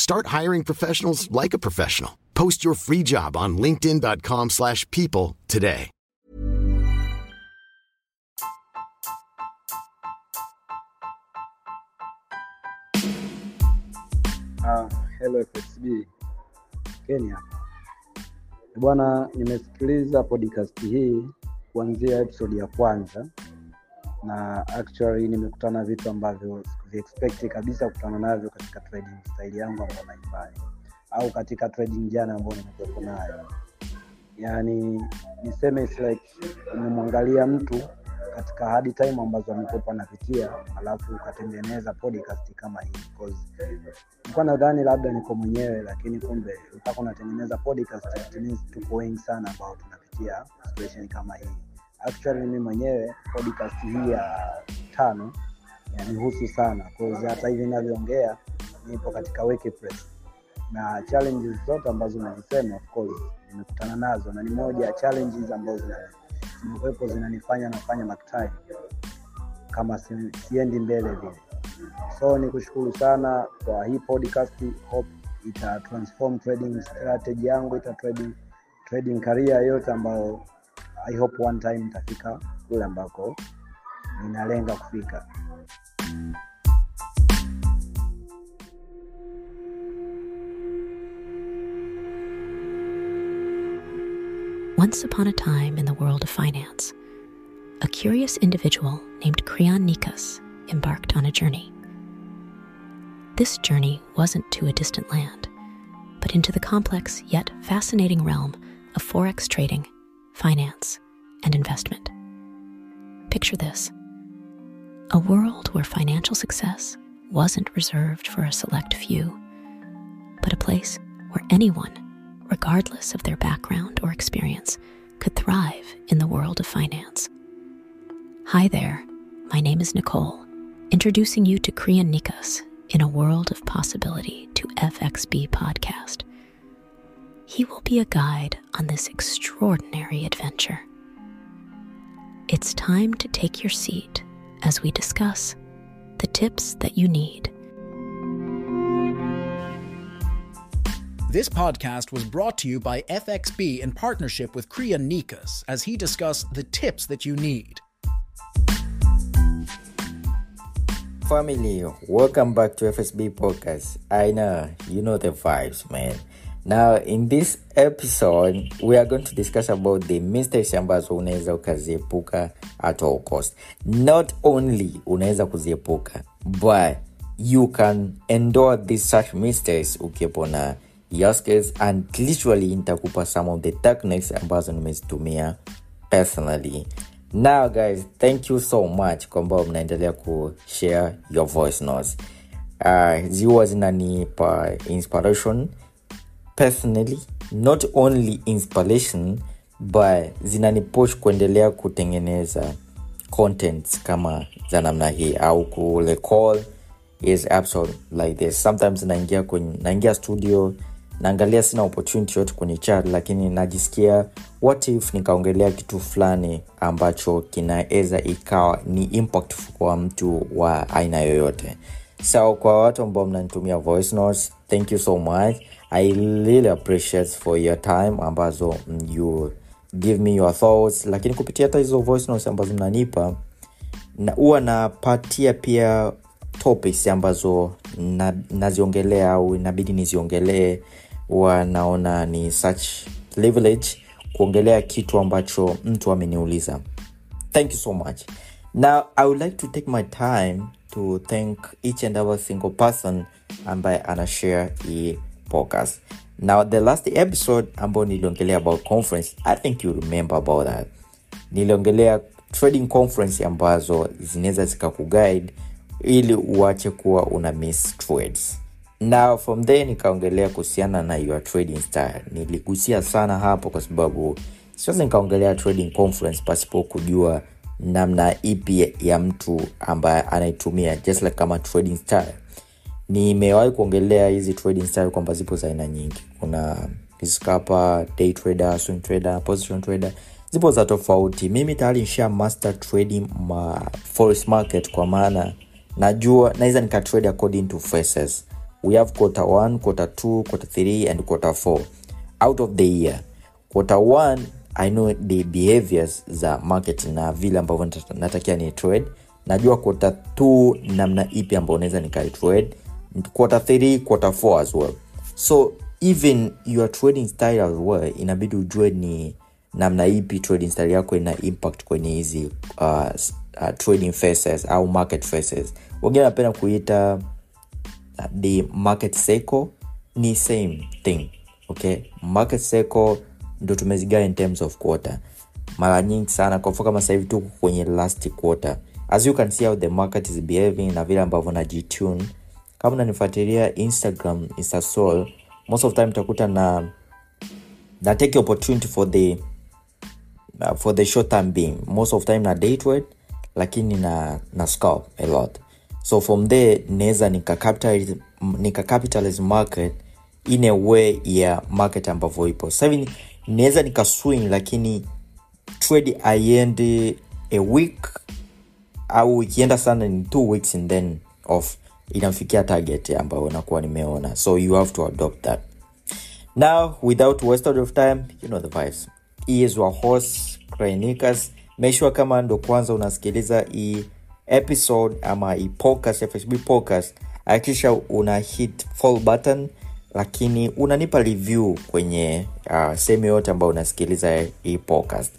Start hiring professionals like a professional. Post your free job on linkedin.com/people slash people today. Uh, hello FSB Kenya bwana, nimesikiliza podcast hii kuanzia episode ya kwanza, na actually nimekutana vitu ambavyo sikuviexpect kabisa kukutana navyo katika trading style yangu ambayo naifanya au katika trading jana ambayo nimekuwepo nayo. Yani niseme it's like umemwangalia mtu katika hard time ambazo amekuwepo anapitia, alafu ukatengeneza podcast kama hii nilikuwa nadhani labda niko mwenyewe, lakini kumbe mpaka unatengeneza podcast tuko wengi sana ambao tunapitia situation kama hii. Actually mimi mwenyewe podcast hii ya tano yanihusu sana. Cause hata hivi ninavyoongea nipo katika workplace na challenges zote ambazo umezisema of course nimekutana nazo, na ni moja ya challenges ambazo zimekuwepo zinanifanya nafanya maktai kama si- siendi mbele vile. So ni kushukuru sana kwa hii podcast, hope ita transform trading strategy yangu, ita trading, trading career yote ambayo I hope one time nitafika kule ambako ninalenga kufika. Once upon a time in the world of finance, a curious individual named Creon Nikas embarked on a journey. This journey wasn't to a distant land, but into the complex yet fascinating realm of forex trading, finance, and investment. Picture this a world where financial success wasn't reserved for a select few, but a place where anyone, regardless of their background or experience, could thrive in the world of finance. Hi there, my name is Nicole, introducing you to Korean Nikas in a world of possibility to FXB podcast. He will be a guide on this extraordinary adventure. It's time to take your seat as we discuss the tips that you need This podcast was brought to you by FXB in partnership with Kriya Nikas as he discussed the tips that you need. Family, welcome back to FSB Podcast. I know you know the vibes, man. Now, in this episode, we are going to discuss about the mistakes ambazo unaweza ukaziepuka at all cost. Not only unaweza kuziepuka, but you can endure these such mistakes ukiwepo na your and literally nitakupa some of the techniques ambazo nimezitumia personally now guys thank you so much kwambao mnaendelea kushare your voice notes uh, ziwa zinanipa inspiration personally not only inspiration but zinanipush kuendelea kutengeneza contents kama za namna hii au kurecall is episode like this. Sometimes naingia kwenye naingia studio naangalia sina opportunity yote kwenye chat lakini najisikia what if nikaongelea kitu fulani ambacho kinaweza ikawa ni impact kwa mtu wa aina yoyote. So kwa watu ambao mnanitumia voice notes thank you so much i really appreciate for your time ambazo you give me your thoughts. Lakini kupitia hata hizo voice notes ambazo mnanipa na huwa napatia pia topics ambazo na, naziongelea au inabidi niziongelee huwa naona ni such privilege kuongelea kitu ambacho mtu ameniuliza. Thank you so much. Now i would like to take my time to thank each and every single person ambaye anashare hii podcast. Now the last episode ambayo niliongelea about conference i think you remember about that. Niliongelea trading conference ambazo zinaweza zikakuguide ili uache kuwa una miss trades. Now from there nikaongelea kuhusiana na your trading style. Niligusia sana hapo kwa sababu siwezi nikaongelea trading conference pasipo kujua namna ipi ya mtu ambaye anaitumia just like kama trading style nimewahi kuongelea hizi trading style kwamba zipo za aina nyingi. Kuna scalper, day trader, swing trader, position trader. Zipo za tofauti. Mimi tayari nisha master trading ma forex market kwa maana najua naweza nikatrade according to phases we have quarter 1 quarter 2 quarter 3 and quarter 4 out of the year. Quarter 1 i know the behaviors za market na vile ambavyo nata- natakia ni trade. Najua quarter 2 namna ipi ambayo unaweza nikaitrade quarter three quarter four as well. So even your trading style as well inabidi ujue ni namna ipi trading style yako ina impact kwenye hizi uh, uh, trading faces au market faces. Wengine napenda kuita uh, the market cycle ni same thing okay? Market cycle ndo tumezigaa in terms of quarter. Mara nyingi sana kwa kama sahivi tuko kwenye last quarter. As you can see how the market is behaving na vile ambavyo najitune kama unanifuatilia instagram instasol most of time utakuta na na take opportunity for the uh, for the short time being. Most of time na date lakini na na scalp a lot. So from there naweza nika capitalize, nika capitalize market in a way ya market ambavyo ipo. Sasa hivi naweza nika swing lakini trade aiendi a week au ikienda sana ni two weeks and then off inafikia target ambayo nakuwa nimeona. So you have to adopt that. Now without wasted of time you know the vibes. He is your host Krainicus. make sure kama ndo kwanza unasikiliza hii episode ama hii podcast fsb podcast hakikisha una hit follow button lakini unanipa review kwenye uh, sehemu yote ambayo unasikiliza hii podcast.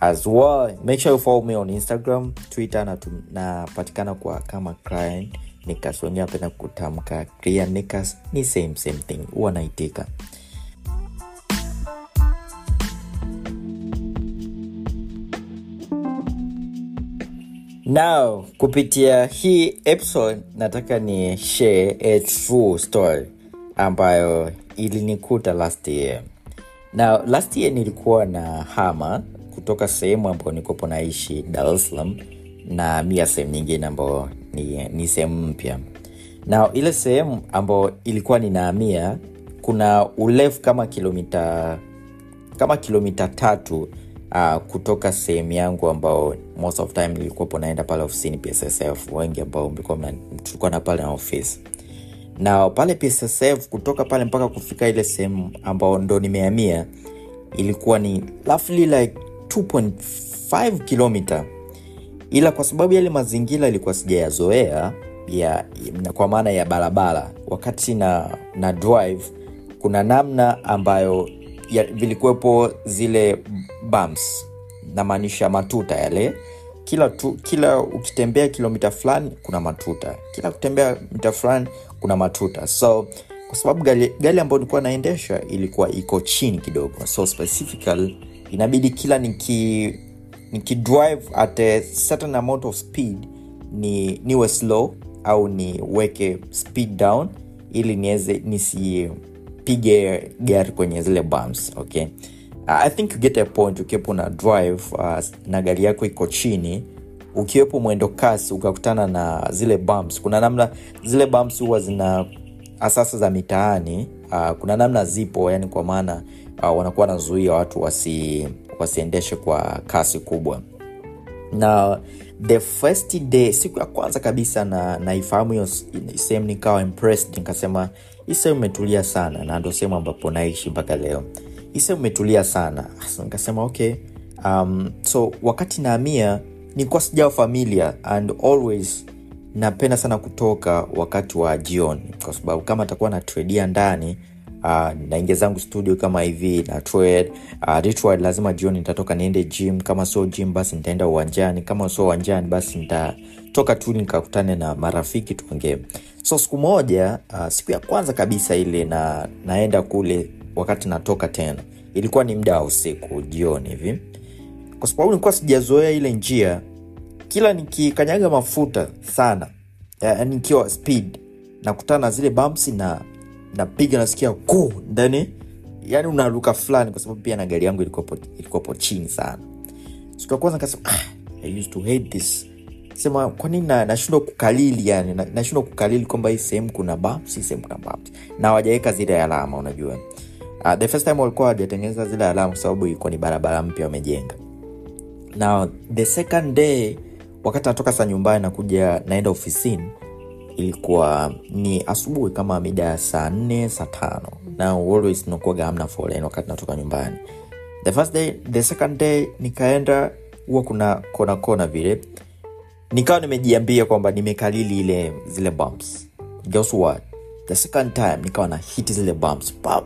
As well make sure you follow me on instagram twitter na napatikana kwa kama client nikas wenyewe apenda kutamka clear nikas ni same same thing. Huwa naitika. Now kupitia hii episode nataka ni share a true story ambayo ilinikuta last year. Now last year nilikuwa na hama kutoka sehemu ambayo nikopo naishi dar salaam na mia sehemu nyingine ambayo ni, ni sehemu mpya. Na ile sehemu ambayo ilikuwa ninaamia kuna urefu kama kilomita kama kilomita tatu uh, kutoka sehemu yangu ambao most of time nilikuwapo naenda pale ofisini pssf wengi ambao tulikuwa na pale na ofisi. Na pale pssf kutoka pale mpaka kufika ile sehemu ambao ndo nimehamia ilikuwa ni roughly like 2.5 kilomita ila kwa sababu yale mazingira ilikuwa sijayazoea ya, ya kwa maana ya barabara wakati na na drive kuna namna ambayo ya, vilikuwepo zile bumps namaanisha matuta yale. Kila tu, kila ukitembea kilomita fulani kuna matuta. Kila kutembea mita fulani kuna matuta. So kwa sababu gari, gari ambayo nilikuwa naendesha ilikuwa iko chini kidogo. So specifically inabidi kila niki nikidrive at a certain amount of speed ni niwe slow au niweke speed down ili niweze nisipige gari kwenye zile bumps okay? I think you get a point ukiwepo na drive uh, na gari yako iko chini ukiwepo mwendo kasi ukakutana na zile bumps kuna namna zile bumps huwa zina asasa za mitaani uh, kuna namna zipo yani kwa maana uh, wanakuwa wanazuia watu wasi, wasiendeshe kwa kasi kubwa. Na the first day siku ya kwanza kabisa na naifahamu hiyo sehemu nikawa impressed nikasema hii sehemu imetulia sana na ndo sehemu ambapo naishi mpaka leo. Hii sehemu imetulia sana. Nikasema okay um, so wakati naamia nilikuwa sijao familia and always napenda sana kutoka wakati wa jioni kwa sababu kama atakuwa natradia ndani uh, naingia zangu studio kama hivi na uh, lazima jioni nitatoka niende gym. Kama sio gym basi nitaenda uwanjani. Kama sio uwanjani basi nitatoka tu nikakutane na marafiki tuongee. So siku moja uh, siku ya kwanza kabisa ile na naenda kule wakati natoka tena. Ilikuwa ni muda wa usiku jioni hivi. Kwa sababu nilikuwa sijazoea ile njia kila nikikanyaga mafuta sana yani nikiwa speed nakutana na zile bumps na napiga nasikia ku ndani. Yani unaruka fulani kwa sababu pia na gari yangu ilikuwapo ilikopo chini sana. Siku ya kwanza kasema ah, I used to hate this. Sema kwanini na- nashindwa kukalili yani na- nashindwa kukalili kwamba hii sehemu kuna bumps hii sehemu kuna bumps na wajaweka zile alama unajua. Uh, the first time walikuwa wajatengeneza zile alama kwa sababu ilikuwa ni barabara mpya wamejenga. Now the second day wakati natoka sa nyumbani nakuja naenda ofisini ilikuwa ni asubuhi kama mida ya saa nne saa tano. Na always nakuaga hamna foleni wakati natoka nyumbani. The first day the second day nikaenda huwa kuna kona kona vile. Nikawa nimejiambia kwamba nimekalili ile zile bumps. Guess what? The second time nikawa na hiti zile bumps. Pap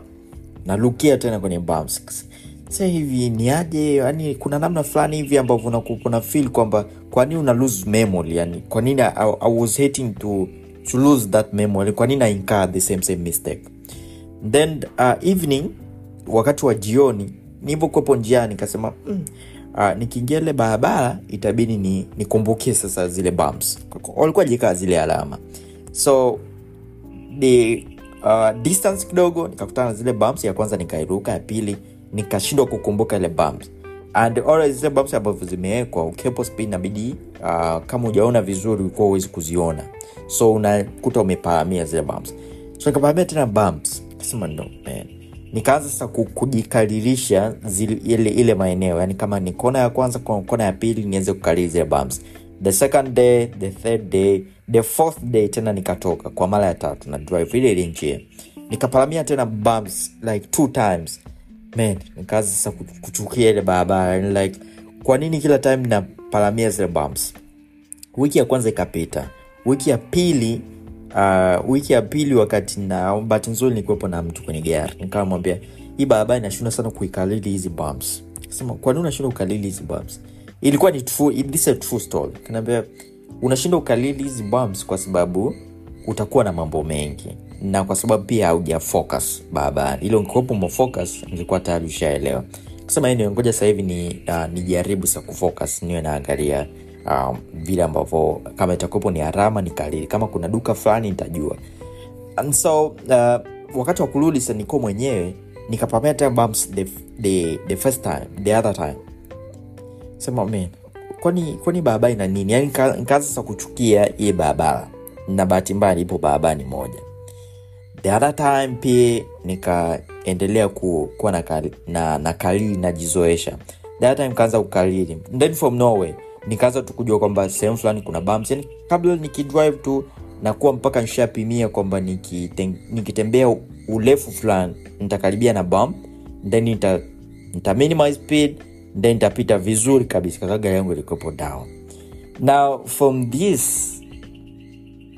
nalukia tena kwenye bumps. Sa hivi ni aje? Yani kuna namna fulani hivi ambavyo una kwamba kwanini una lose memory? Yani kwanini I, I was hating to, to lose that memory kwa nini incur the same same mistake? Then uh, evening wakati wa jioni nilivyokuwepo njiani nikasema mm, uh, nikiingia ile barabara itabidi ni nikumbukie sasa zile bumps. Walikuwa jikaa zile alama. So the uh, distance kidogo nikakutana na zile bumps ya kwanza nikairuka ya pili nikashindwa kukumbuka ile bumps and zile bumps ambavyo zimewekwa ukiwepo spin inabidi uh, kama ujaona vizuri ulikuwa huwezi kuziona. So unakuta umeparamia zile bumps. So nikaparamia tena bumps kasema no man. Nikaanza sasa ku- kujikaririsha ile, ile maeneo. Yani kama ni kona ya kwanza kwa kona ya pili niweze kukariri zile bumps. The second day the third day the fourth day tena nikatoka kwa mara ya tatu na drive ile ile njia. Tena bumps like two times man nikaanza sasa kuchukia ile barabara like kwa nini kila time naparamia zile bumps? Wiki ya kwanza ikapita. Wiki ya pili uh, wiki ya pili wakati na bahati nzuri nikuwepo na mtu kwenye gari. Nikamwambia hii barabara inashindwa sana kuikalili hizi bumps. Sema kwa nini unashindwa kukalili hizi bumps? Ilikuwa ni true, this a true story. Kanaambia unashindwa ukalili hizi bumps kwa sababu utakuwa na mambo mengi na kwa sababu pia haujafocus barabara ilo nkiwepo umefocus nilikuwa tayari ushaelewa. Kusema anyway, ngoja sasa ni uh, nijaribu sa kufocus niwe naangalia um, vile ambavyo kama itakuwepo ni harama nikalili. Kama kuna duka fulani nitajua. And so uh, wakati wa kurudi sa mwenyewe nikapamea bumps the, the, the first time the other time. Sema man kwani kwani barabara ina nini? Yani nika- nikaanza sasa kuchukia hii barabara na bahati mbaya ipo barabarani moja the other time pia nikaendelea ku, kuwa na, na, na kalili najizoesha. Kaanza kukalili. Then from nowhere nikaanza tu kujua kwamba sehemu fulani kuna bumps. Yani kabla nikidrive tu nakuwa mpaka nishapimia kwamba nikitembea urefu fulani nitakaribia na bump then nita, nita minimize speed then nitapita vizuri kabisa. Kaka gari yangu ilikuwepo down. Now from this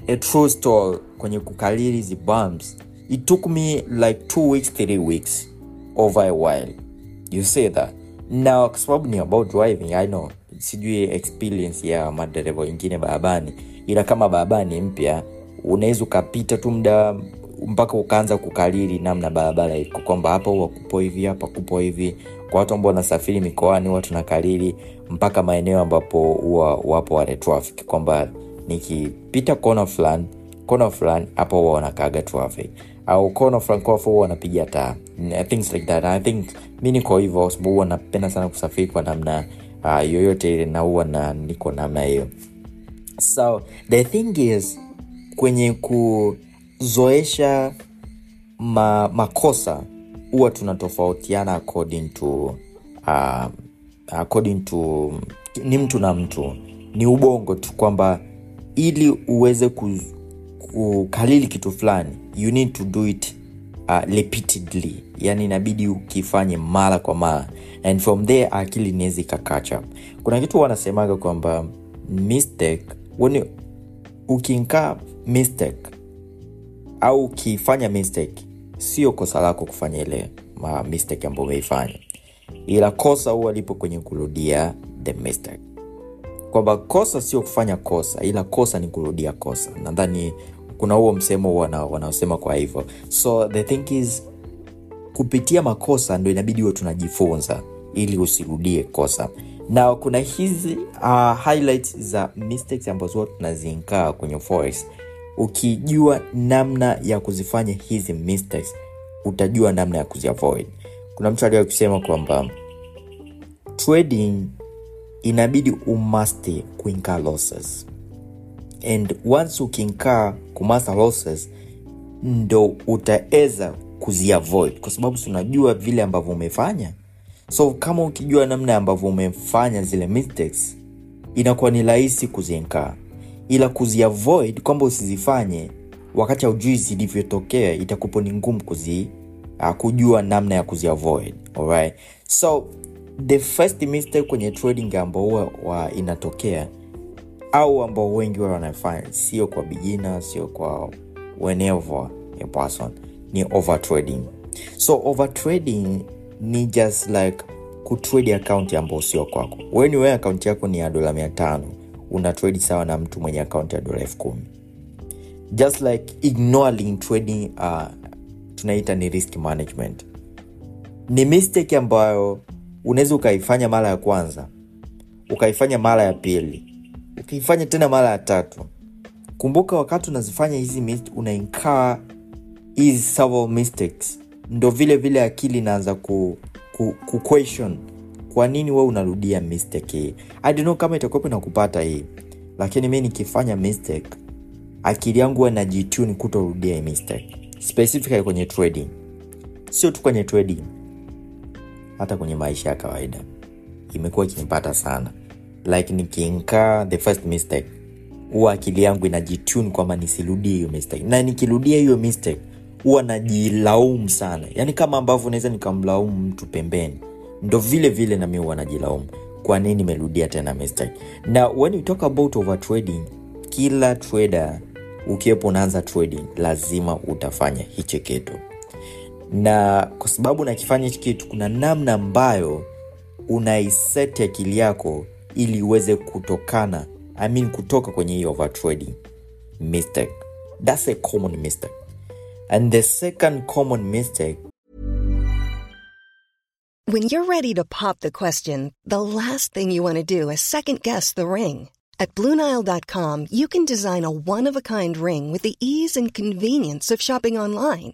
a true story kwenye kukalili hizi bumps. It took me like two weeks three weeks over a while. You say that. Now kwa sababu ni about driving i know. Sijui experience ya madereva wengine barabani ila kama barabani mpya unaweza ukapita tu muda mpaka ukaanza kukalili namna barabara iko. Kwamba hapa huwa kupo hivi hapa kupo hivi. Kwa watu ambao wanasafiri mikoani huwa tunakalili mpaka maeneo ambapo huwa wapo wale traffic. Kwamba nikipita kona fulani kona fulani hapo huwa wanakaaga traffic au kona fulani huwa wanapiga taa. Things like that. I think mi niko hivyo sababu huwa napenda sana kusafiri kwa namna uh, yoyote ile na huwa na niko namna hiyo. So the thing is kwenye kuzoesha ma, makosa huwa tunatofautiana according to uh, according to ni mtu na mtu. Ni ubongo tu kwamba ili uweze ku, kukalili kitu fulani you need to do it uh, repeatedly. Yani inabidi ukifanye mara kwa mara. And from there akili inaweza ikakacha kuna kitu wanasemaga kwamba mistake ukinkaa mistake au ukifanya mistake sio kosa lako kufanya ile mistake ambayo umeifanya. Ila kosa huwa lipo kwenye kurudia the mistake kwamba kosa sio kufanya kosa ila kosa ni kurudia kosa. Nadhani kuna huo msemo wana, wanaosema kwa hivyo. So the thing is kupitia makosa ndo inabidi huwe tunajifunza ili usirudie kosa. Na kuna hizi uh, highlights za mistakes ambazo huwa tunazinkaa kwenye forest. Ukijua namna ya kuzifanya hizi mistakes utajua namna ya kuziavoid. Kuna mtu aliwahi kusema kwamba trading inabidi umaste kuinkaa losses. And once ukiinkaa kumaster losses ndo utaweza kuziavoid kwa sababu tunajua vile ambavyo umefanya. So kama ukijua namna ambavyo umefanya zile mistakes inakuwa ni rahisi kuzienkaa ila kuziavoid kwamba usizifanye wakati haujui zilivyotokea itakupo ni ngumu kuzi uh, kujua namna ya kuziavoid alright? So the first mistake kwenye trading ambao huwa inatokea au ambao wengi wa wanafanya sio kwa beginner sio kwa person ni overtrading so overtrading ni just like kutrade akaunti ambao sio kwako. Wewe ni akaunti yako ni ya dola mia tano una trade sawa na mtu mwenye akaunti ya dola elfu kumi. Just like ignoring trading uh, tunaita ni risk management. Ni mistake ambayo unaweza ukaifanya mara ya kwanza ukaifanya mara ya pili ukaifanya tena mara ya tatu. Kumbuka wakati unazifanya hizi unainkaa hizi mistakes ndo vile vile akili inaanza ku, ku, ku kwa nini we unarudia mistake hii? I don't know kama na kupata hii lakini mi nikifanya mistake akili yangu najituni kutorudia mistake specifically kwenye trading. Sio tu kwenye trading hata kwenye maisha ya kawaida. Imekuwa ikinipata sana. Like nikiinkaa the first mistake huwa akili yangu inajitune kwamba nisirudie hiyo mistake. Na nikirudia hiyo mistake huwa najilaumu sana. Yaani kama ambavyo naweza nikamlaumu mtu pembeni ndo vile vile nami huwa najilaumu. Kwa nini nimerudia tena mistake? Na when you talk about over trading kila trader ukiwepo unaanza trading lazima utafanya hichi kitu na kwa sababu nakifanya hichi kitu kuna namna ambayo unaiseti akili yako ili uweze kutokana I mean kutoka kwenye hii mistake that's a common mistake and the second common mistake When you're ready to pop the question, the last thing you want to do is second guess the ring. At Bluenile.com, you can design a one of a kind ring with the ease and convenience of shopping online.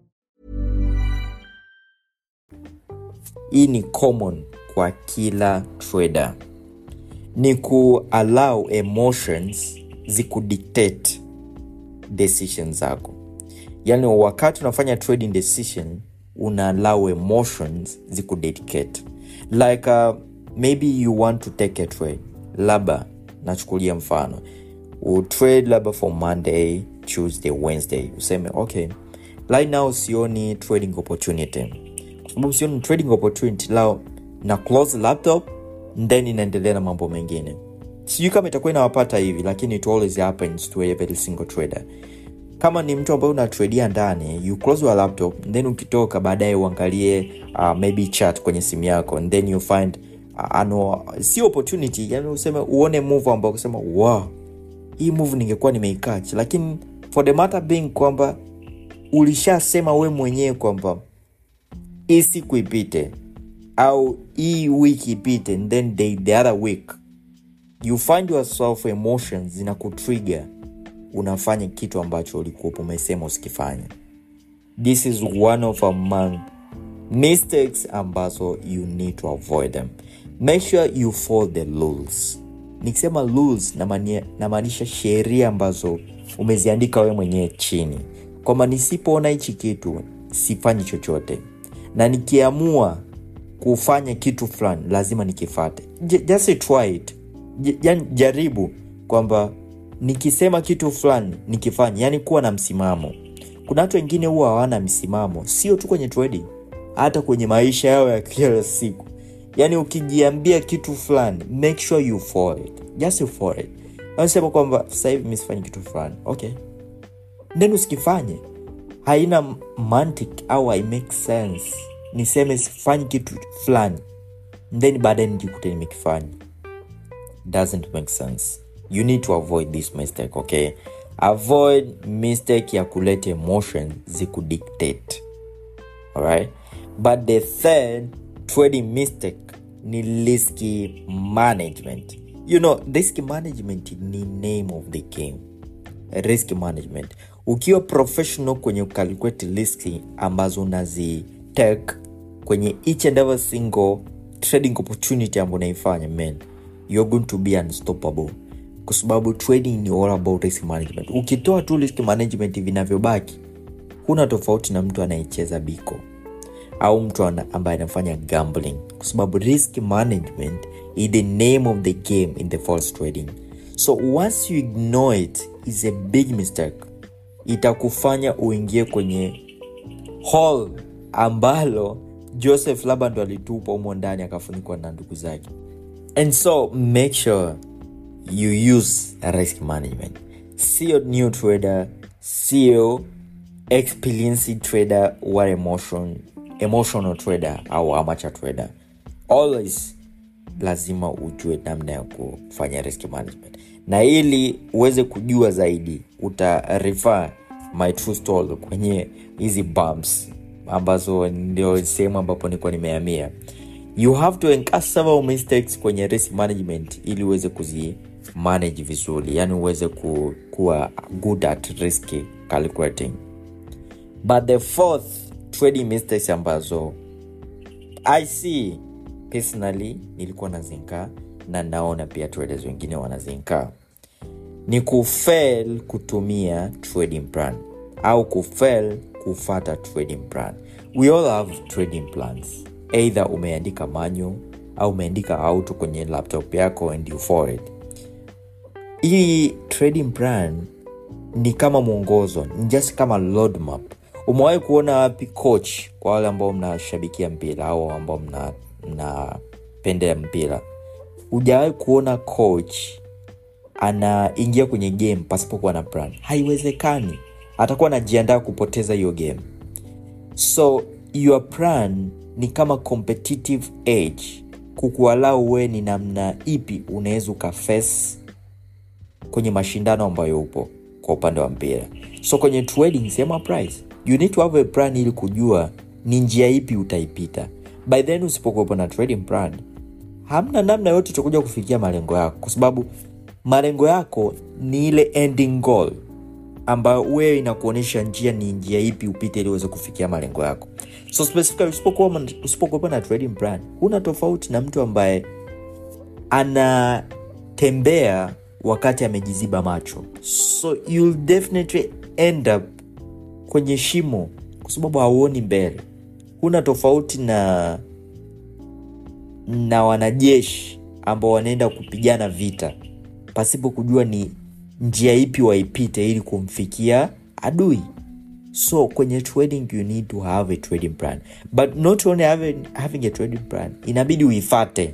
Hii ni common kwa kila trader. Ni kuallow emotions zikudictate decision zako. Yani wakati unafanya trading decision una allow emotions zikudictate. Like uh, maybe you want to take a trade. Labda nachukulia mfano. Utrade labda for monday tuesday wednesday. Useme okay. Right now sioni trading opportunity sababu trading opportunity. Lao na close laptop then inaendelea na mambo mengine. Sijui kama itakuwa inawapata hivi lakini it always happens to every single trader. Kama ni mtu ambaye unatradia ndani you close your laptop then ukitoka baadaye uangalie uh, maybe chat kwenye simu yako and then you find uh, ano si opportunity yani useme uone move ambao kusema wow hii move ningekuwa nimeikach lakini for the matter being kwamba ulishasema we mwenyewe kwamba hii siku ipite. Au hii wiki ipite and then the, the other week. You find yourself emotions zina unafanya kitu ambacho ulikuwa umesema usikifanya this is one of among mistakes ambazo you need to avoid them. Make sure you follow the rules. Nikisema rules namaanisha sheria ambazo umeziandika wewe mwenyewe chini. Kwamba nisipoona hichi kitu sifanyi chochote na nikiamua kufanya kitu fulani lazima nikifate. Just it. Jaribu kwamba nikisema kitu fulani nikifanya yani kuwa na msimamo. Kuna watu wengine huwa hawana msimamo. Sio tu kwenye trading hata kwenye maisha yao ya kila siku. Yani ukijiambia kitu fulani make sure you for it. Just for it. Anasema kwamba sasa hivi mi sifanyi kitu fulani. Okay. Then usikifanye haina mantic au imake sense. Niseme sifanyi kitu fulani. Then baadaye nijikute nimekifanya. Doesn't make sense. You need to avoid this mistake okay? Avoid mistake ya kuleta emotion zikudictate. Alright? But the third trading mistake ni risk management. You know risk management ni name of the game. Risk management ukiwa professional kwenye calculate risk ambazo unazitake kwenye each and every single trading opportunity ambayo unaifanya man you're going to be unstoppable. Kwa sababu trading ni all about risk management. Ukitoa tu risk management vinavyobaki huna tofauti na mtu anayecheza biko au mtu ambaye anafanya gambling. Kwa sababu risk management is the name of the game in the false trading. So once you ignore it is a big mistake itakufanya uingie kwenye hall ambalo joseph labda ndo alitupa humo ndani akafunikwa na ndugu zake. And so make sure you use risk management. Sio new trader sio experienced trader wa emotion emotional trader au amacha trader. Always lazima ujue namna ya kufanya risk management. Na ili uweze kujua zaidi uta my true story kwenye hizi bumps ambazo ndio sehemu ambapo nilikuwa nimehamia. You have to several mistakes kwenye risk management ili uweze kuzi manage vizuri yani uweze ku, kuwa good at risk calculating. But the fourth trading mistakes ambazo i see personally nilikuwa nazinkaa na naona pia traders wengine wanazinkaa ni kufail kutumia trading plan au kufail kufata trading plan. We all have trading plans. Either umeandika manyo au umeandika auto kwenye laptop yako and you follow it. Hii trading plan ni kama mwongozo ni just kama roadmap umewahi kuona wapi coach kwa wale ambao mnashabikia mpira au ambao mna- mnapendea mpira? Hujawahi kuona coach anaingia kwenye game pasipokuwa na plan. Haiwezekani. Atakuwa anajiandaa kupoteza hiyo game. So your plan ni kama competitive edge. Kukualau we ni namna ipi unaweza ukaface kwenye mashindano ambayo upo kwa upande wa mpira. So kwenye trading price you need to have a plan ili kujua ni njia ipi utaipita. By then usipokuwepo na trading plan hamna namna yote utakuja kufikia malengo yako. Kwa sababu malengo yako ni ile ending goal ambayo wewe inakuonyesha njia ni njia ipi upite ili uweze kufikia malengo yako. So specifically na trading plan huna tofauti na mtu ambaye anatembea wakati amejiziba macho. So you'll definitely end up kwenye shimo kwa sababu hauoni mbele. Huna tofauti na na wanajeshi ambao wanaenda kupigana vita pasipo kujua ni njia ipi waipite ili kumfikia adui. So kwenye trading you need to have a trading plan. But not only having, having a trading plan inabidi uifate.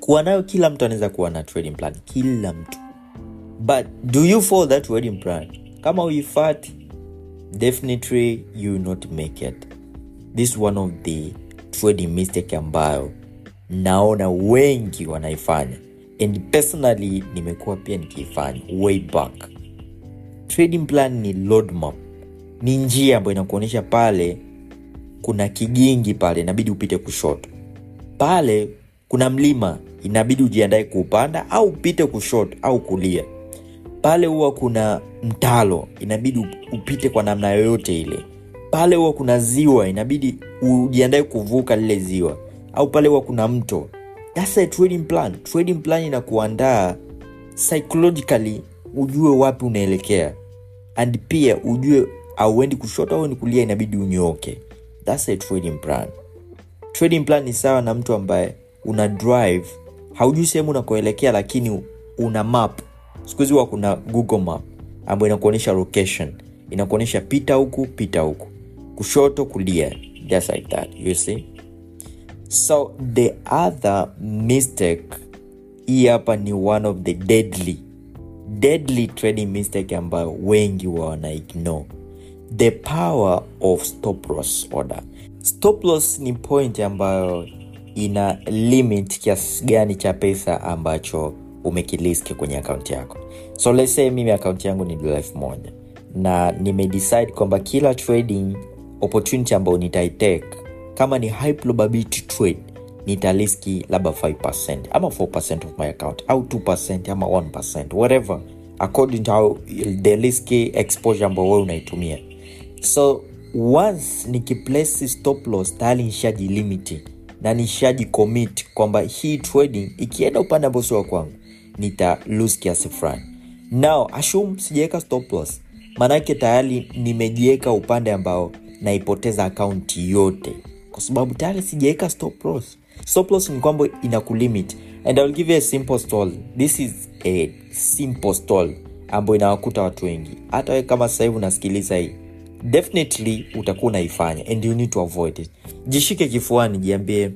Kuwa nayo kila mtu anaweza kuwa na trading plan. Kila mtu. But do you follow that trading plan? Kama uifati definitely you not make it. This is one of the trading mistake ambayo naona wengi wanaifanya and personally nimekuwa pia nikiifanya way back. Trading plan ni roadmap ni njia ambayo inakuonyesha pale kuna kigingi pale inabidi upite kushoto. Pale kuna mlima inabidi ujiandae kuupanda au upite kushoto au kulia. Pale huwa kuna mtalo inabidi upite kwa namna yoyote ile. Pale huwa kuna ziwa inabidi ujiandae kuvuka lile ziwa. Au pale huwa kuna mto That's a trading plan. Trading plan inakuandaa psychologically ujue wapi unaelekea. And pia ujue auendi kushoto au ni kulia inabidi unyooke That's a trading plan. Trading plan ni sawa na mtu ambaye una drive. Haujui sehemu unakoelekea lakini una map. Siku hizi kuna google map ambayo inakuonyesha location. Inakuonyesha pita huku pita huku. Kushoto kulia. Just like that you see so the other mistake hii hapa ni one of the deadly deadly trading mistake ambayo wengi wa wana ignore. The power of stop loss order. Stop loss ni point ambayo ina limit kiasi gani cha pesa ambacho umekiliski kwenye akaunti yako. So let's say mimi akaunti yangu ni dola elfu moja na nimedecide kwamba kila trading opportunity ambayo nitaitake kama ni high probability trade nitariski labda 5 ama 4 of my account au 2 ama 1 whatever according to the risk exposure ambayo wewe unaitumia. So once nikiplace stop loss tayari nishajilimiti na nishajicommit kwamba hii trading ikienda upande ambao sio kwangu nita lose kiasi fulani. Now assume sijaweka stop loss maanake tayari nimejiweka upande ambao naipoteza akaunti yote kwa sababu tayari sijaweka stop loss. Stop loss ni kwamba inakulimit. And I'll give you a simple story. This is a simple story ambayo inawakuta watu wengi. Hata we kama sasa hivi unasikiliza hii definitely utakuwa unaifanya and you need to avoid it. Jishike kifuani jiambie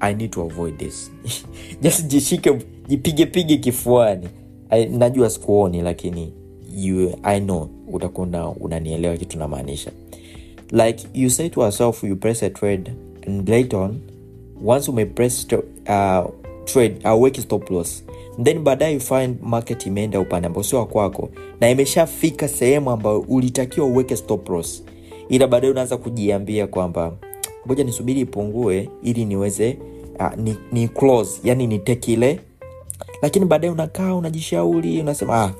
i need to avoid this. Just jishike jipigepige kifuani. I, najua sikuoni lakini you, i know utakuwa unanielewa kitu namaanisha like you say to yourself you press a trade and later on once umepress uh, trade auweki uh, stop loss then baadaye you find market imeenda upande ambao sio kwako na imeshafika sehemu ambayo ulitakiwa uweke stop loss. Ila baadaye unaanza kujiambia kwamba ngoja nisubiri ipungue ili niweze uh, ni, ni close yani niteke ile. Lakini baadaye unakaa unajishauri unasema ah,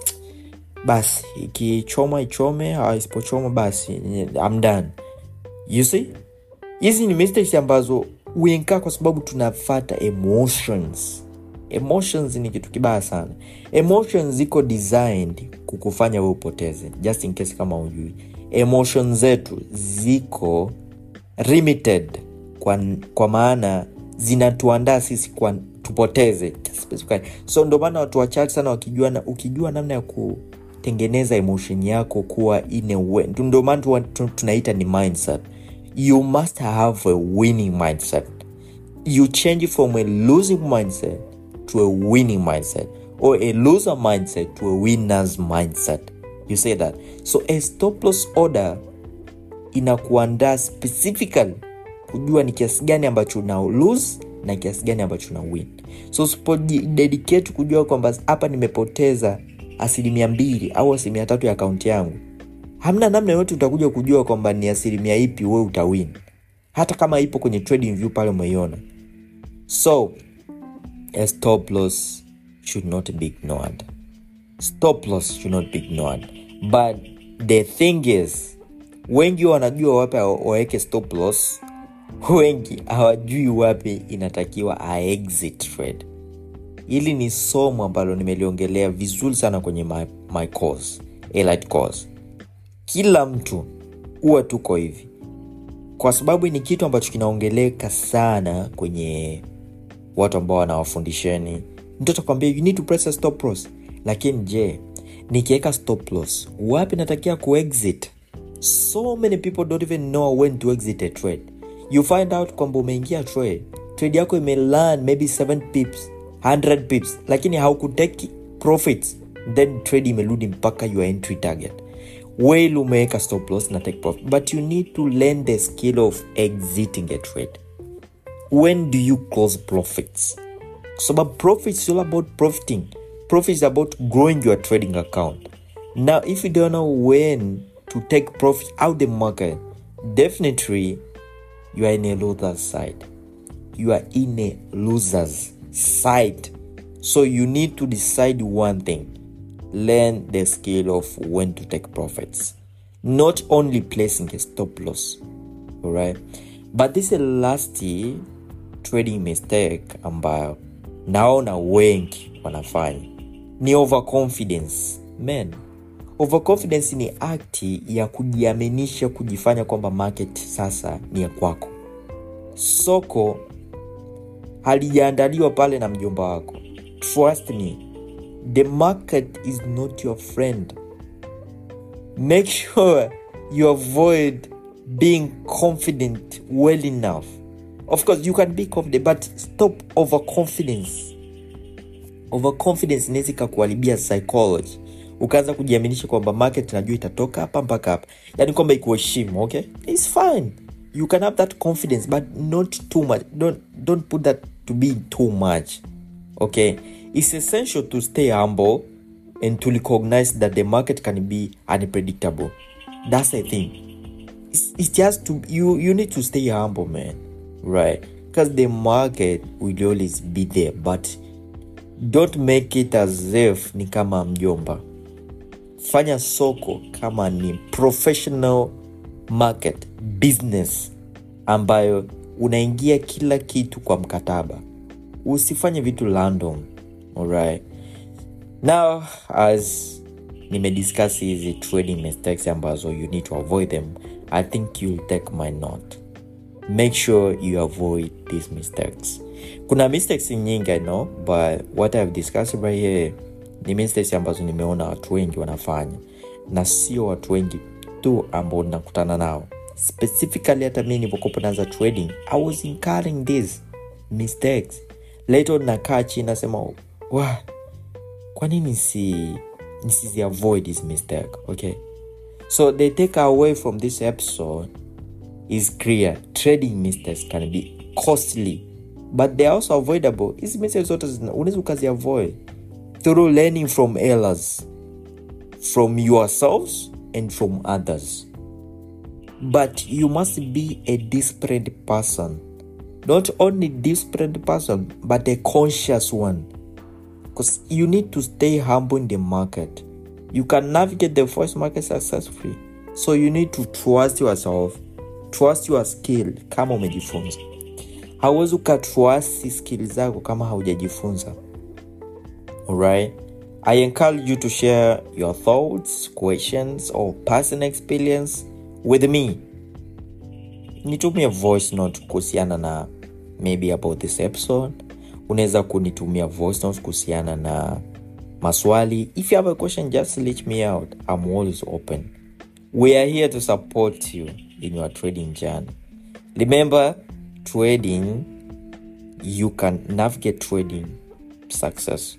basi ikichoma ichome isipochoma basi I'm done. You see? Hizi ni mistakes ambazo uenkaa kwa sababu tunafata emotions. Emotions ni kitu kibaya sana. Emotions ziko designed kukufanya we upoteze. Just in case kama ujui emotions zetu ziko limited kwa, kwa maana zinatuandaa sisi kwa tupoteze. So ndio maana watu wachache sana wakijua na, ukijua namna ya kutengeneza emotion yako kuwa ine ndio maana tunaita ni mindset. You must have a winning mindset. You change from a losing mindset to a winning mindset or a loser mindset to a winner's mindset. You say that. So a stop order inakuandaa specifically kujua ni kiasi gani ambacho una lose na kiasi gani ambacho una win. So usipodedicate kujua kwamba hapa nimepoteza asilimia mbili au asilimia tatu ya akaunti yangu. Hamna namna yoyote utakuja kujua kwamba ni asilimia ipi wewe utawin. Hata kama ipo kwenye trading view pale umeiona. So a stop loss should not be ignored. Stop loss should not be ignored. But the thing is wengi wanajua wapi waweke stop loss. Wengi hawajui wapi inatakiwa a exit trade hili ni somo ambalo nimeliongelea vizuri sana kwenye my, my course course. Kila mtu huwa tuko hivi. Kwa sababu ni kitu ambacho kinaongeleka sana kwenye watu ambao wanawafundisheni. Mtoto kwambia you need to press a stop loss. Lakini je nikiweka stop loss wapi natakia kuexit so many people don't even know when to exit a trade. You find out kwamba umeingia trade. Trade yako imelan maybe 7 pips 100 pips lakini haukuteki profits. Then trade imerudi mpaka your entry target. Well umeweka stop loss na take profit. But you need to learn the skill of exiting a trade. When do you close profits? Kwa sababu profit is all about profiting. Profit is about growing your trading account. Now if you don't know when to take profit out the market definitely you are in a loser's side. You are in a loser's side so you need to decide one thing. Learn the skill of when to take profits. Not only placing a stop loss all but this is last trading mistake ambayo naona wengi wanafanya. Ni overconfidence. Men overconfidence ni akti ya kujiaminisha kujifanya kwamba market sasa ni ya kwako. Soko halijaandaliwa pale na mjomba wako. Trust me the market is not your friend. Make sure you avoid being confident well enough. Of course you can be confident but stop overconfidence. Overconfidence inaweza ikakuharibia psychology. Ukaanza kujiaminisha kwamba market najua itatoka hapa mpaka hapa. Yani kwamba ikuheshimu okay? Its fine. You can have that confidence but not too much. Don't, don't put that to be too much okay? It's essential to stay humble and to recognize that the market can be unpredictable. That's the thing. It's, it's just to you you need to stay humble man right? Because the market will always be there but don't make it as if ni kama mjomba. Fanya soko kama ni professional market business ambayo unaingia kila kitu kwa mkataba. Usifanye vitu random alright? Now as nimediscuss hizi trading mistakes ambazo you need to avoid them i think you'll take my note. Make sure you avoid these mistakes. Kuna mistakes nyingi i know but what i've discussed right here ni mistakes ambazo nimeona watu wengi wanafanya. Na sio watu wengi tu ambao nakutana nao specifically hata mi naanza trading i was incurring these mistakes. Later nakaa chini nasema w kwa nini si nisizi avoid this mistake okay. So the take away from this episode is clear. Trading mistakes can be costly but they are also avoidable. Hizi mistakes zote unaweza ukazi avoid through learning from errors from yourselves and from others but you must be a disciplined person. Not only disciplined person but a conscious one. Because you need to stay humble in the market. You can navigate the first market successfully. So you need to trust yourself. Trust your skill. Kama umejifunza. Hauwezi ukatrust skill zako kama haujajifunza. Alright? I encourage you to share your thoughts questions or personal experience with me. Nitumie voice note kuhusiana na maybe about this episode. Unaweza kunitumia voice note kuhusiana na maswali. If you have a question just reach me out. I'm always open. We are here to support you in your trading journey. Remember trading you can navigate trading success.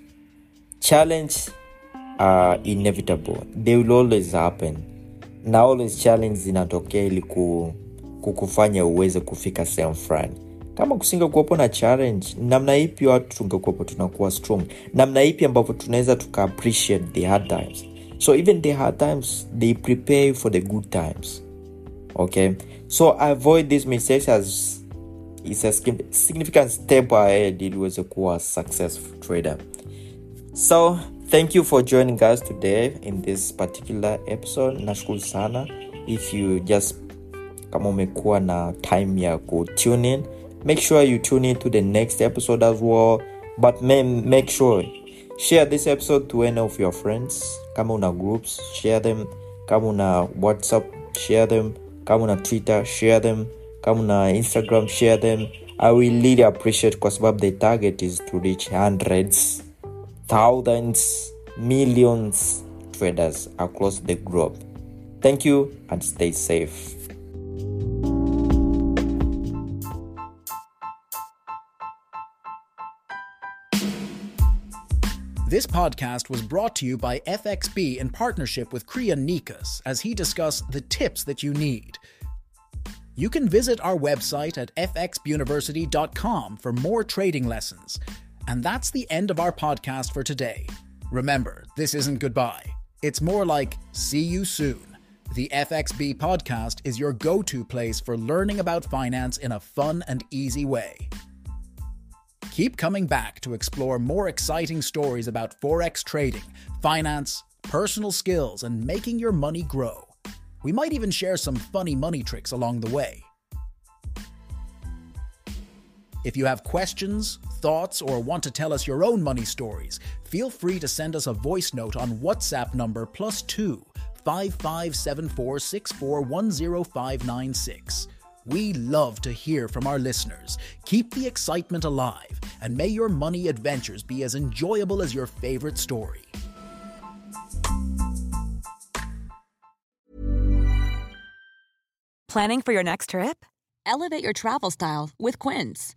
Challenge are inevitable. They will always happen na always challenge zinatokea ili ku, kukufanya uweze kufika sehemu fulani. Kama kusinga kuwepo na challenge namna ipi watu tungekuwepo tunakuwa strong? Namna ipi ambavyo tunaweza tuka appreciate the hard times? So even the hard times they prepare for the good times. Okay? So avoid these mistakes as is a significant step ahead ili uweze kuwa successful trader. So thank you for joining us today in this particular episode. Nashukuru sana. If you just kama umekuwa na time ya kutune in make sure you tune in to the next episode as well. But make sure share this episode to any of your friends. Kama una groups share them. Kama una whatsapp share them. Kama una twitter share them. Kama una instagram share them. I will really appreciate kwa sababu the target is to reach hundreds thousands millions traders across the globe thank you and stay safe This podcast was brought to you by FXB in partnership with Kriya Nikas as he discussed the tips that you need. You can visit our website at fxuniversity.com for more trading lessons. And that's the end of our podcast for today. Remember, this isn't goodbye. It's more like see you soon. The FXB podcast is your go to place for learning about finance in a fun and easy way. Keep coming back to explore more exciting stories about Forex trading, finance, personal skills, and making your money grow. We might even share some funny money tricks along the way. If you have questions, thoughts, or want to tell us your own money stories, feel free to send us a voice note on WhatsApp number plus two five five seven four six four one zero five nine six. We love to hear from our listeners. Keep the excitement alive, and may your money adventures be as enjoyable as your favorite story. Planning for your next trip? Elevate your travel style with Quince.